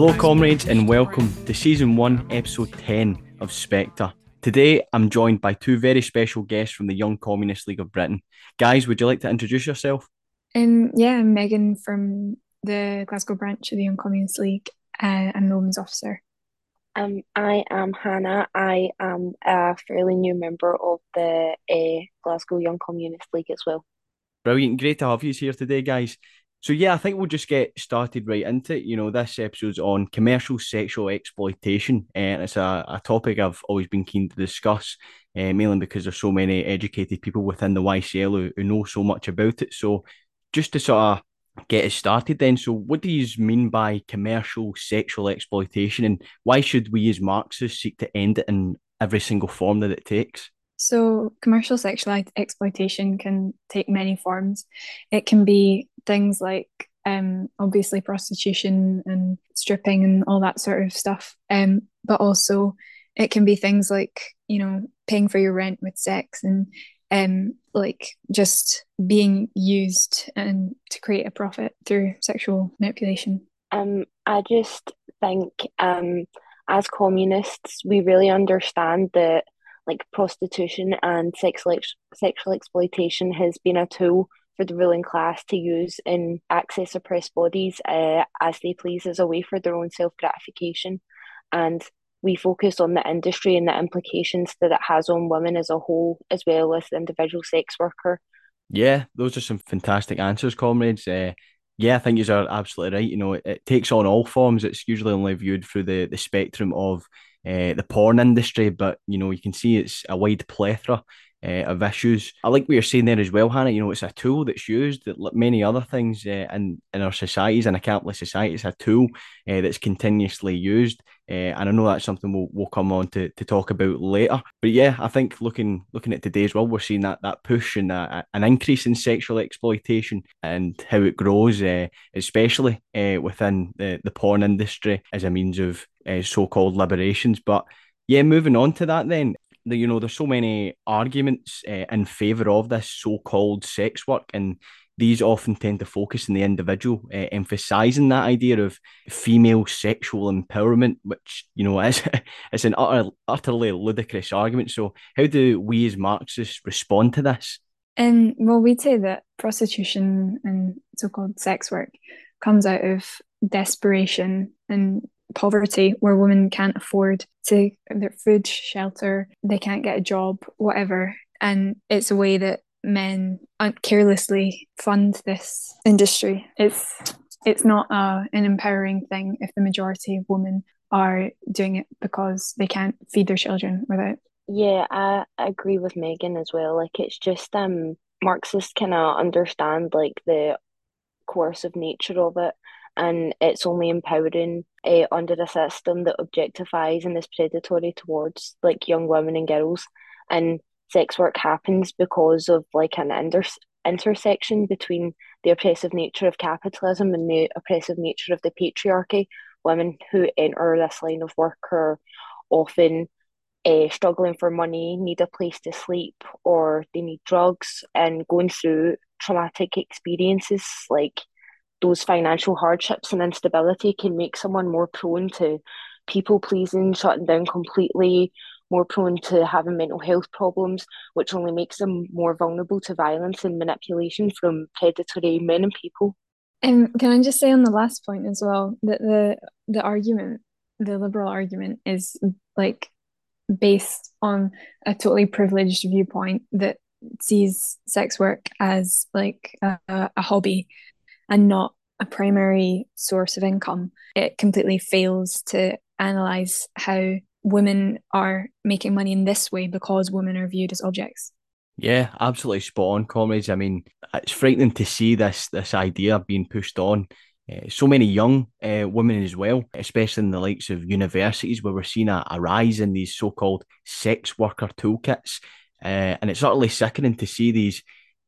Hello, comrades, and welcome to season one, episode 10 of Spectre. Today, I'm joined by two very special guests from the Young Communist League of Britain. Guys, would you like to introduce yourself? Um, yeah, I'm Megan from the Glasgow branch of the Young Communist League. Uh, I'm the Women's Officer. Um, I am Hannah. I am a fairly new member of the uh, Glasgow Young Communist League as well. Brilliant. Great to have you here today, guys. So, yeah, I think we'll just get started right into it. You know, this episode's on commercial sexual exploitation, and it's a, a topic I've always been keen to discuss, uh, mainly because there's so many educated people within the YCL who, who know so much about it. So, just to sort of get us started, then, so what do you mean by commercial sexual exploitation, and why should we as Marxists seek to end it in every single form that it takes? So, commercial sexual exploitation can take many forms. It can be things like um, obviously prostitution and stripping and all that sort of stuff. Um, but also, it can be things like, you know, paying for your rent with sex and um, like just being used and to create a profit through sexual manipulation. Um, I just think um, as communists, we really understand that like prostitution and sexual ex- sexual exploitation has been a tool for the ruling class to use and access oppressed bodies uh, as they please as a way for their own self gratification. And we focus on the industry and the implications that it has on women as a whole, as well as the individual sex worker. Yeah, those are some fantastic answers, comrades. Uh, yeah, I think you are absolutely right. You know, it, it takes on all forms. It's usually only viewed through the, the spectrum of uh, the porn industry, but you know, you can see it's a wide plethora uh, of issues. I like what you're saying there as well, Hannah. You know, it's a tool that's used that many other things uh, in in our societies, in a capitalist society, it's a tool uh, that's continuously used. Uh, and I know that's something we'll, we'll come on to, to talk about later. But yeah, I think looking looking at today as well, we're seeing that that push and a, an increase in sexual exploitation and how it grows, uh, especially uh, within the, the porn industry as a means of uh, so-called liberations. But yeah, moving on to that then, the, you know, there's so many arguments uh, in favour of this so-called sex work, and these often tend to focus on the individual, uh, emphasising that idea of female sexual empowerment, which you know is is an utter, utterly ludicrous argument. So, how do we as Marxists respond to this? And well, we'd say that prostitution and so-called sex work comes out of desperation and poverty, where women can't afford to their food, shelter, they can't get a job, whatever. And it's a way that men carelessly fund this industry. It's it's not uh, an empowering thing if the majority of women are doing it because they can't feed their children without Yeah, I, agree with Megan as well. Like it's just um Marxists of understand like the coercive nature of it, and it's only empowering uh, under a system that objectifies and is predatory towards like young women and girls. And sex work happens because of like an inter intersection between the oppressive nature of capitalism and the oppressive nature of the patriarchy. Women who enter this line of work are often uh, struggling for money, need a place to sleep, or they need drugs, and going through traumatic experiences like those financial hardships and instability can make someone more prone to people pleasing, shutting down completely, more prone to having mental health problems, which only makes them more vulnerable to violence and manipulation from predatory men and people. Um, can I just say on the last point as well that the the argument, the liberal argument, is like based on a totally privileged viewpoint that sees sex work as like a, a hobby and not a primary source of income. It completely fails to analyze how women are making money in this way because women are viewed as objects. Yeah, absolutely spot on, comrades. I mean, it's frightening to see this this idea being pushed on uh, so many young uh, women as well, especially in the likes of universities, where we're seeing a, a rise in these so-called sex worker toolkits, uh, and it's utterly sickening to see these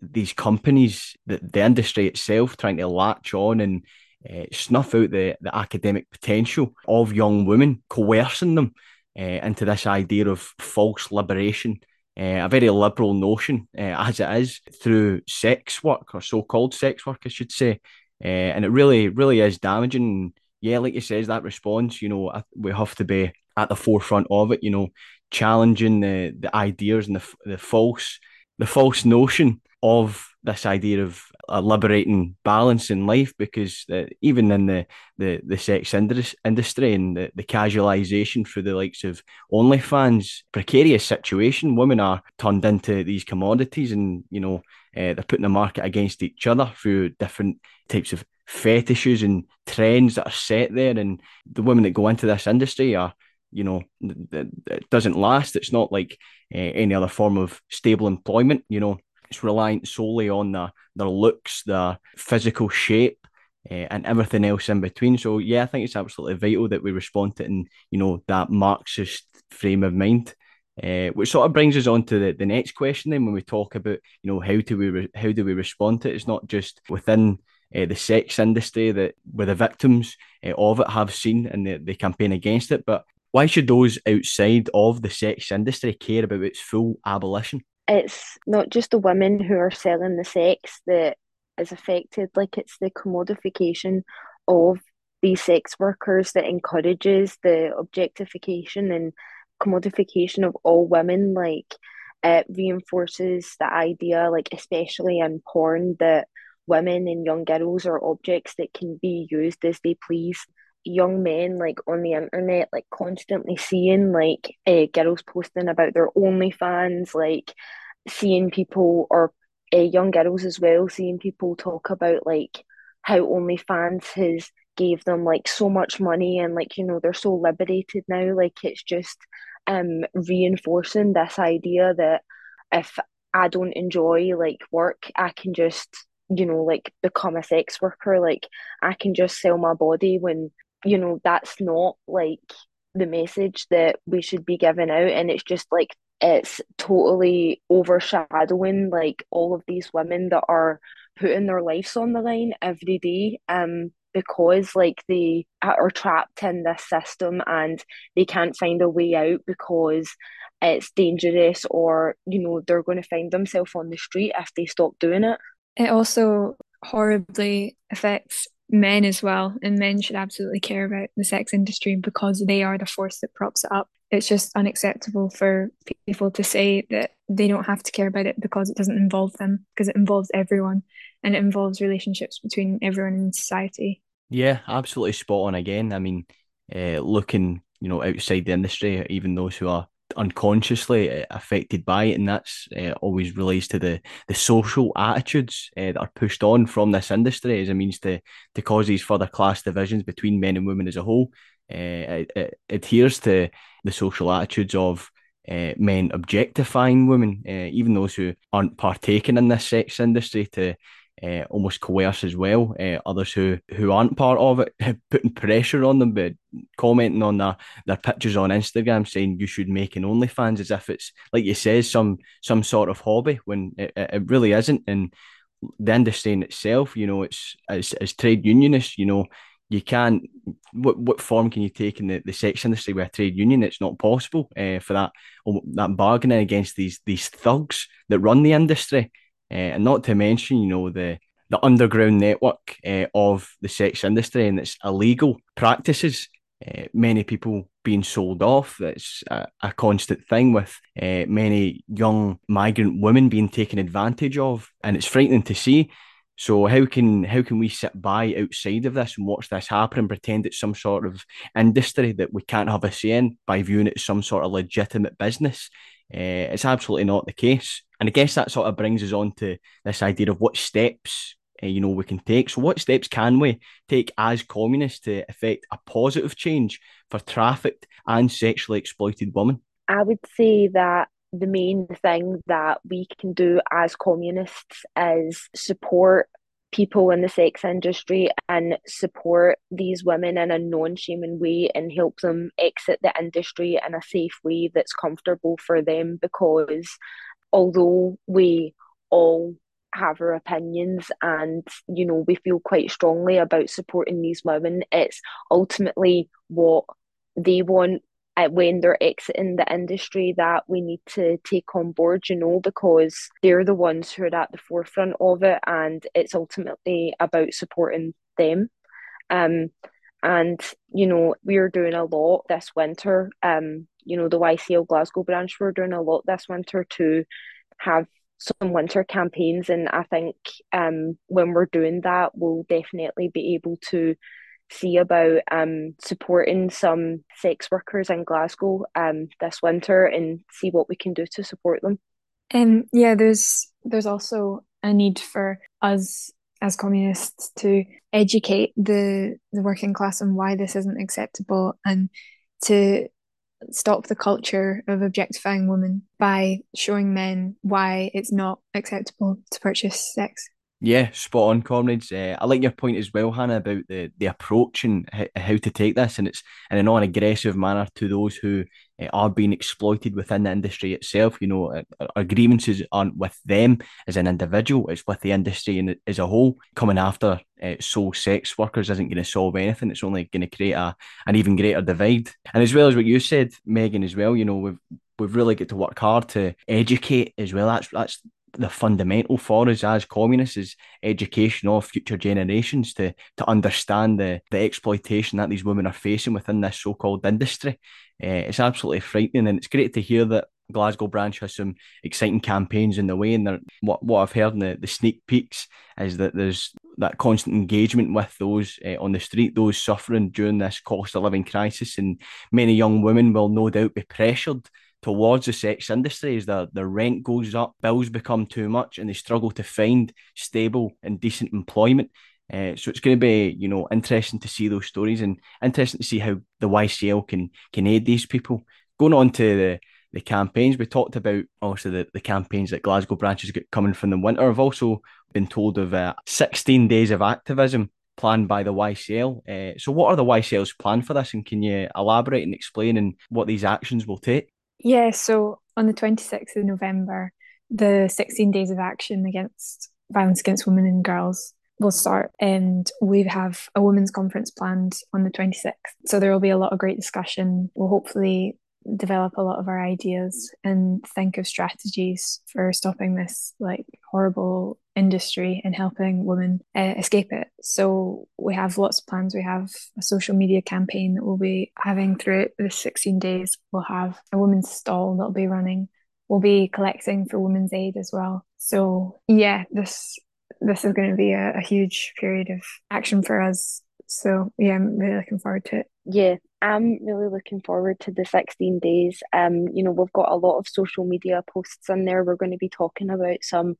these companies, the, the industry itself, trying to latch on and uh, snuff out the, the academic potential of young women, coercing them uh, into this idea of false liberation. Uh, a very liberal notion, as it is, through sex work or so called sex work, I should say. and it really, really is damaging. Yeah, like you says, that response, you know, we have to be at the forefront of it, you know, challenging the, the ideas and the, the false the false notion of this idea of a liberating balance in life because uh, even in the, the, the sex industry and the, the casualization through the likes of OnlyFans, precarious situation, women are turned into these commodities and, you know, uh, they're putting the market against each other through different types of fetishes and trends that are set there. And the women that go into this industry are you know it doesn't last. It's not like uh, any other form of stable employment you know it's reliant solely on the, their looks, their physical shape, uh, and everything else in between. So yeah, I think it's absolutely vital that we respond to it in you know that Marxist frame of mind. Uh, which sort of brings us on to the, the next question then when we talk about you know how do we re- how do we respond to it it's not just within uh, the sex industry that where the victims uh, of it have seen and they, they campaign against it but why should those outside of the sex industry care about its full abolition it's not just the women who are selling the sex that is affected, like it's the commodification of these sex workers that encourages the objectification and commodification of all women. Like it reinforces the idea, like especially in porn, that women and young girls are objects that can be used as they please young men like on the internet like constantly seeing like uh, girls posting about their OnlyFans like seeing people or uh, young girls as well seeing people talk about like how OnlyFans has gave them like so much money and like you know they're so liberated now. Like it's just um reinforcing this idea that if I don't enjoy like work I can just you know like become a sex worker. Like I can just sell my body when you know that's not like the message that we should be giving out and it's just like it's totally overshadowing like all of these women that are putting their lives on the line every day um because like they are trapped in this system and they can't find a way out because it's dangerous or you know they're going to find themselves on the street if they stop doing it. It also horribly affects men as well and men should absolutely care about the sex industry because they are the force that props it up. It's just unacceptable for people to say that they don't have to care about it because it doesn't involve them because it involves everyone and it involves relationships between everyone in society. Yeah absolutely spot on again. I mean uh, looking you know outside the industry even those who are unconsciously uh, affected by it, and that's uh, always relates to the the social attitudes uh, that are pushed on from this industry as a means to to cause these further class divisions between men and women as a whole. Uh, it, it, adheres to the social attitudes of uh, men objectifying women, uh, even those who aren't partaking in this sex industry, to uh, almost coerce as well. Uh, others who who aren't part of it, putting pressure on them, but commenting on their, their pictures on Instagram saying you should make an OnlyFans as if it's like you says some some sort of hobby when it, it really isn't. And the industry in itself, you know, it's as, as trade unionists, you know, you can't what what form can you take in the, the sex industry with a trade union it's not possible uh, for that that bargaining against these these thugs that run the industry and not to mention, you know, the the underground network uh, of the sex industry and its illegal practices. Uh, many people being sold off. That's a, a constant thing with uh, many young migrant women being taken advantage of, and it's frightening to see. So how can how can we sit by outside of this and watch this happen and pretend it's some sort of industry that we can't have a say in by viewing it as some sort of legitimate business? Uh, it's absolutely not the case. And I guess that sort of brings us on to this idea of what steps uh, you know we can take. So, what steps can we take as communists to effect a positive change for trafficked and sexually exploited women? I would say that the main thing that we can do as communists is support people in the sex industry and support these women in a non shaming way and help them exit the industry in a safe way that's comfortable for them because although we all have our opinions and you know we feel quite strongly about supporting these women it's ultimately what they want uh, when they're exiting the industry that we need to take on board, you know, because they're the ones who are at the forefront of it and it's ultimately about supporting them. Um, and, you know, we're doing a lot this winter. Um, you know, the YCL Glasgow branch, we're doing a lot this winter to have some winter campaigns and I think um when we're doing that we'll definitely be able to see about um, supporting some sex workers in Glasgow um, this winter and see what we can do to support them. Um, yeah, there's there's also a need for us as communists to educate the the working class on why this isn't acceptable and to stop the culture of objectifying women by showing men why it's not acceptable to purchase sex. Yeah, spot on, comrades. Uh, I like your point as well, Hannah, about the, the approach and h- how to take this, and it's in a non-aggressive manner to those who are being exploited within the industry itself. You know, our grievances aren't with them as an individual; it's with the industry and as a whole. Coming after uh, sole sex workers isn't going to solve anything. It's only going to create a an even greater divide. And as well as what you said, Megan, as well, you know, we've we've really got to work hard to educate as well. That's that's the fundamental for us as communists is education of future generations to to understand the the exploitation that these women are facing within this so-called industry. Uh, it's absolutely frightening, and it's great to hear that Glasgow branch has some exciting campaigns in the way. And what what I've heard in the, the sneak peeks is that there's that constant engagement with those uh, on the street, those suffering during this cost of living crisis, and many young women will no doubt be pressured towards the sex industry is their, the rent goes up, bills become too much, and they struggle to find stable and decent employment. Uh, so it's going to be, you know, interesting to see those stories and interesting to see how the YCL can can aid these people. Going on to the the campaigns, we talked about also the, the campaigns that Glasgow branches get coming from the winter. I've also been told of uh, 16 days of activism planned by the YCL. Uh, so, what are the YCL's plan for this, and can you elaborate and explain and what these actions will take? Yeah, so on the 26th of November, the 16 days of action against violence against women and girls will start and we have a women's conference planned on the 26th so there will be a lot of great discussion. We'll hopefully develop a lot of our ideas and think of strategies for stopping this like horrible industry and helping women uh, escape it. So we have lots of plans. We have a social media campaign that we'll be having throughout the 16 days. We'll have a women's stall that'll be running. We'll be collecting for Women's Aid as well. So yeah, this this is going to be a, a huge period of action for us. So yeah, I'm really looking forward to it. Yeah, I'm really looking forward to the 16 days. Um, you know, we've got a lot of social media posts in there. We're going to be talking about some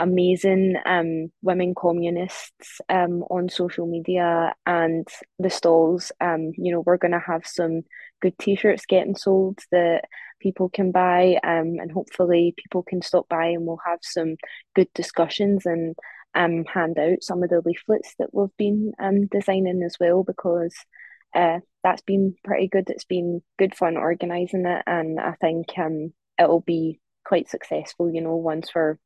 amazing um women communists um on social media and the stalls. Um, you know, we're going to have some good t-shirts getting sold that people can buy um and hopefully people can stop by and we'll have some good discussions and um hand out some of the leaflets that we've been um designing as well because uh, that's been pretty good. It's been good fun organising it, and I think um, it'll be quite successful. You know, once we're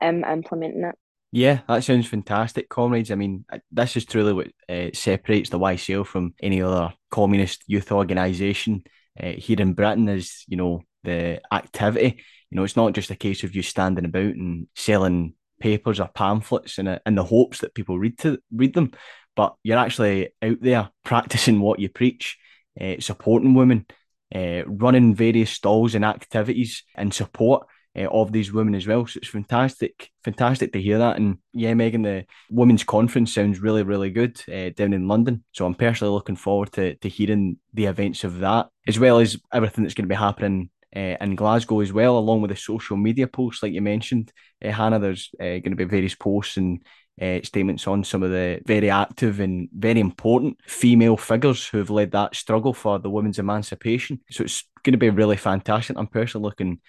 um, implementing it. Yeah, that sounds fantastic, comrades. I mean, this is truly what uh, separates the YCL from any other communist youth organisation uh, here in Britain. Is you know the activity. You know, it's not just a case of you standing about and selling papers or pamphlets in, a, in the hopes that people read to read them but you're actually out there practicing what you preach, uh, supporting women, uh, running various stalls and activities in support uh, of these women as well. So it's fantastic, fantastic to hear that. And yeah, Megan, the women's conference sounds really, really good down in London. So I'm personally looking forward to, to hearing the events of that, as well as everything that's going to be happening uh, in Glasgow as well, along with the social media posts, like you mentioned, uh, Hannah. There's uh, going to be various posts and uh, statements on some of the very active and very important female figures who have led that struggle for the women's emancipation. So it's going to be really fantastic. I'm personally looking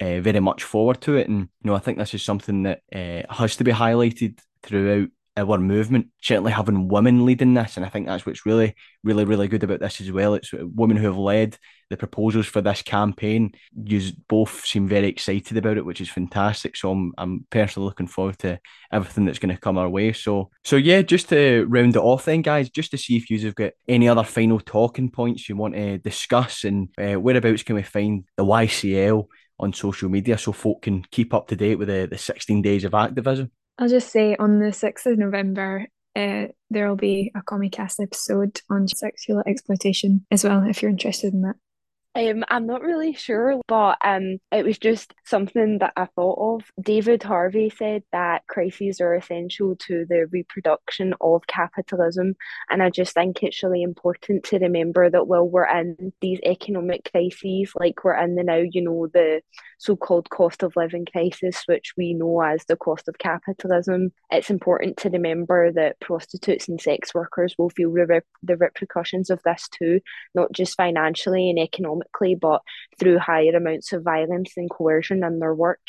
uh, very much forward to it, and you know I think this is something that uh, has to be highlighted throughout our movement, certainly having women leading this. And I think that's what's really, really, really good about this as well. It's women who have led the proposals for this campaign. You both seem very excited about it, which is fantastic. So I'm, I'm personally looking forward to everything that's going to come our way. So, so yeah, just to round it off then, guys, just to see if you've got any other final talking points you want to discuss and uh, whereabouts can we find the YCL on social media so folk can keep up to date with the, the 16 days of activism? I'll just say on the 6th of November, uh, there will be a Comicast episode on sexual exploitation as well, if you're interested in that. Um, I'm not really sure, but um, it was just something that I thought of. David Harvey said that crises are essential to the reproduction of capitalism, and I just think it's really important to remember that while we're in these economic crises, like we're in the now, you know, the so-called cost of living crisis, which we know as the cost of capitalism, it's important to remember that prostitutes and sex workers will feel the, the repercussions of this too, not just financially and economically economically, but through higher amounts of violence and coercion in their work.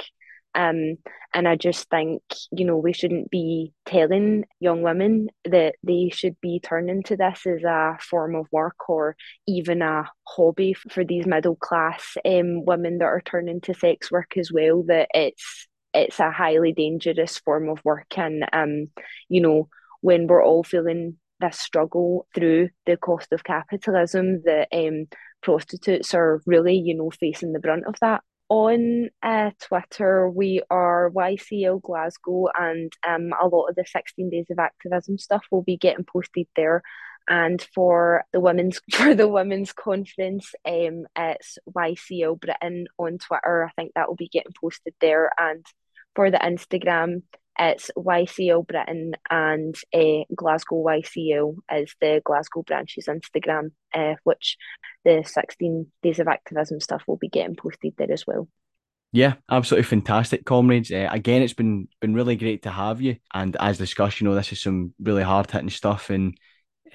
Um, and I just think, you know, we shouldn't be telling young women that they should be turning to this as a form of work or even a hobby for these middle class um, women that are turning to sex work as well, that it's it's a highly dangerous form of work and um, you know, when we're all feeling this struggle through the cost of capitalism that um prostitutes are really, you know, facing the brunt of that. On uh, Twitter, we are YCL Glasgow, and um, a lot of the 16 days of activism stuff will be getting posted there. And for the women's for the women's conference, um, it's YCL Britain on Twitter. I think that will be getting posted there. And for the Instagram, it's YCL Britain and uh, Glasgow YCL is the Glasgow branch's Instagram, uh, which the 16 days of activism stuff will be getting posted there as well. Yeah, absolutely fantastic, comrades. Uh, again, it's been been really great to have you. And as discussed, you know, this is some really hard hitting stuff, and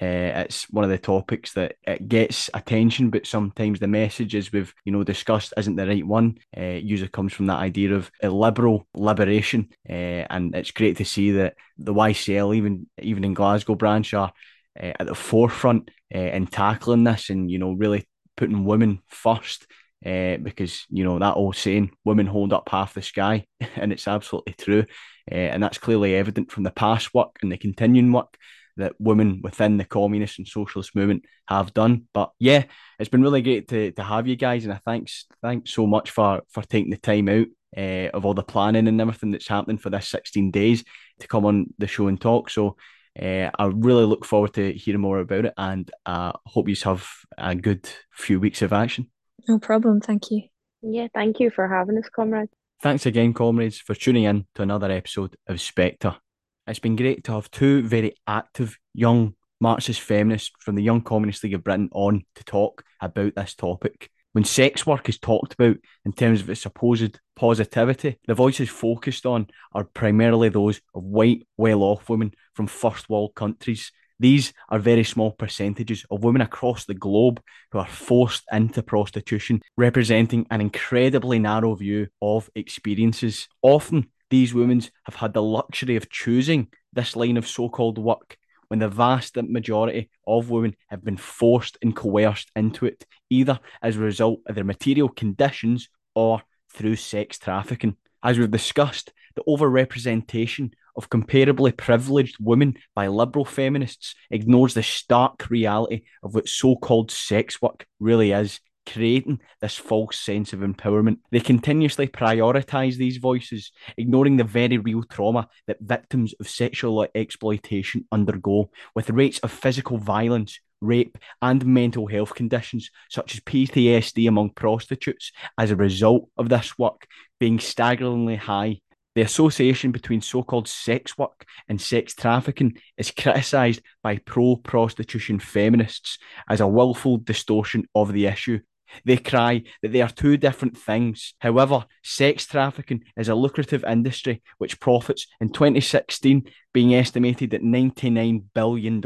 uh, it's one of the topics that it gets attention, but sometimes the message, as we've you know discussed, isn't the right one. Uh, usually comes from that idea of a liberal liberation, uh, and it's great to see that the YCL, even even in Glasgow branch, are at the forefront in tackling this, and you know really putting women first. Because you know that old saying, "Women hold up half the sky," and it's absolutely true, and that's clearly evident from the past work and the continuing work that women within the communist and socialist movement have done. But yeah, it's been really great to, to have you guys, and I thanks thanks so much for for taking the time out uh, of all the planning and everything that's happening for this 16 days to come on the show and talk. So uh, I really look forward to hearing more about it, and I uh, hope you have a good few weeks of action. No problem. Thank you. Yeah, thank you for having us, comrades. Thanks again, comrades, for tuning in to another episode of Spectre. It's been great to have two very active young Marxist feminists from the Young Communist League of Britain on to talk about this topic. When sex work is talked about in terms of its supposed positivity, the voices focused on are primarily those of white, well off women from first world countries. These are very small percentages of women across the globe who are forced into prostitution, representing an incredibly narrow view of experiences. Often, these women have had the luxury of choosing this line of so called work when the vast majority of women have been forced and coerced into it, either as a result of their material conditions or through sex trafficking. As we've discussed, the overrepresentation of comparably privileged women by liberal feminists ignores the stark reality of what so called sex work really is creating this false sense of empowerment. They continuously prioritize these voices, ignoring the very real trauma that victims of sexual exploitation undergo, with rates of physical violence, rape, and mental health conditions such as PTSD among prostitutes as a result of this work being staggeringly high. The association between so called sex work and sex trafficking is criticised by pro prostitution feminists as a willful distortion of the issue they cry that they are two different things. However, sex trafficking is a lucrative industry which profits in 2016 being estimated at $99 billion.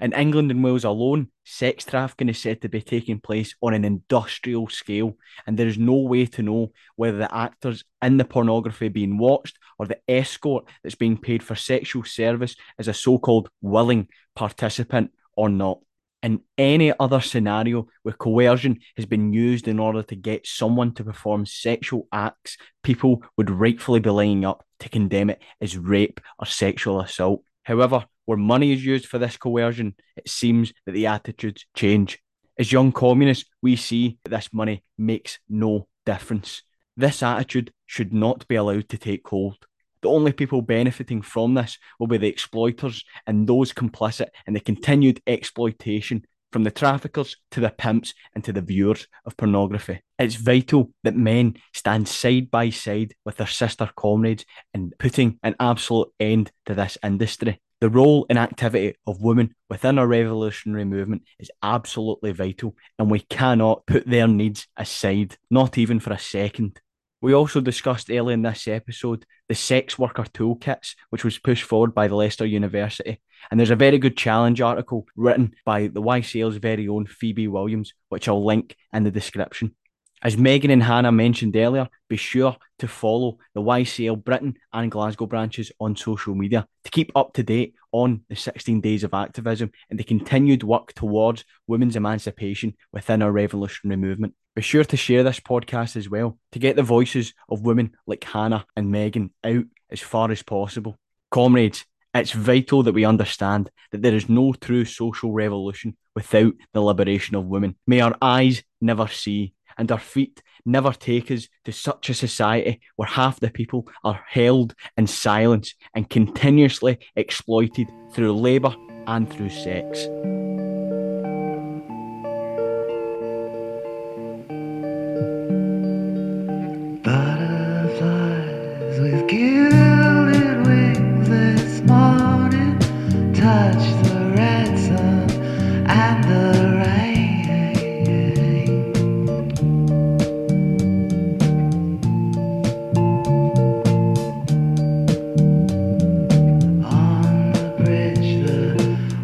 In England and Wales alone, sex trafficking is said to be taking place on an industrial scale, and there is no way to know whether the actors in the pornography being watched or the escort that's being paid for sexual service is a so called willing participant or not. In any other scenario where coercion has been used in order to get someone to perform sexual acts, people would rightfully be lining up to condemn it as rape or sexual assault. However, where money is used for this coercion, it seems that the attitudes change. As young communists, we see that this money makes no difference. This attitude should not be allowed to take hold. The only people benefiting from this will be the exploiters and those complicit in the continued exploitation from the traffickers to the pimps and to the viewers of pornography. It's vital that men stand side by side with their sister comrades in putting an absolute end to this industry. The role and activity of women within our revolutionary movement is absolutely vital, and we cannot put their needs aside, not even for a second. We also discussed earlier in this episode the sex worker toolkits, which was pushed forward by the Leicester University. And there's a very good challenge article written by the YCL's very own Phoebe Williams, which I'll link in the description. As Megan and Hannah mentioned earlier, be sure to follow the YCL Britain and Glasgow branches on social media to keep up to date on the 16 days of activism and the continued work towards women's emancipation within our revolutionary movement. Be sure to share this podcast as well to get the voices of women like Hannah and Megan out as far as possible. Comrades, it's vital that we understand that there is no true social revolution without the liberation of women. May our eyes never see and our feet never take us to such a society where half the people are held in silence and continuously exploited through labour and through sex.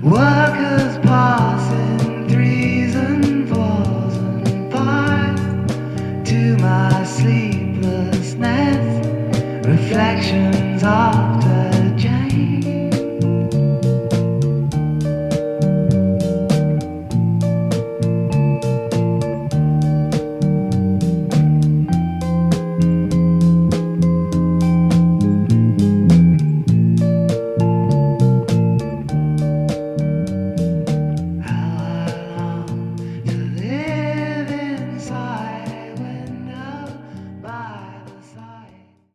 The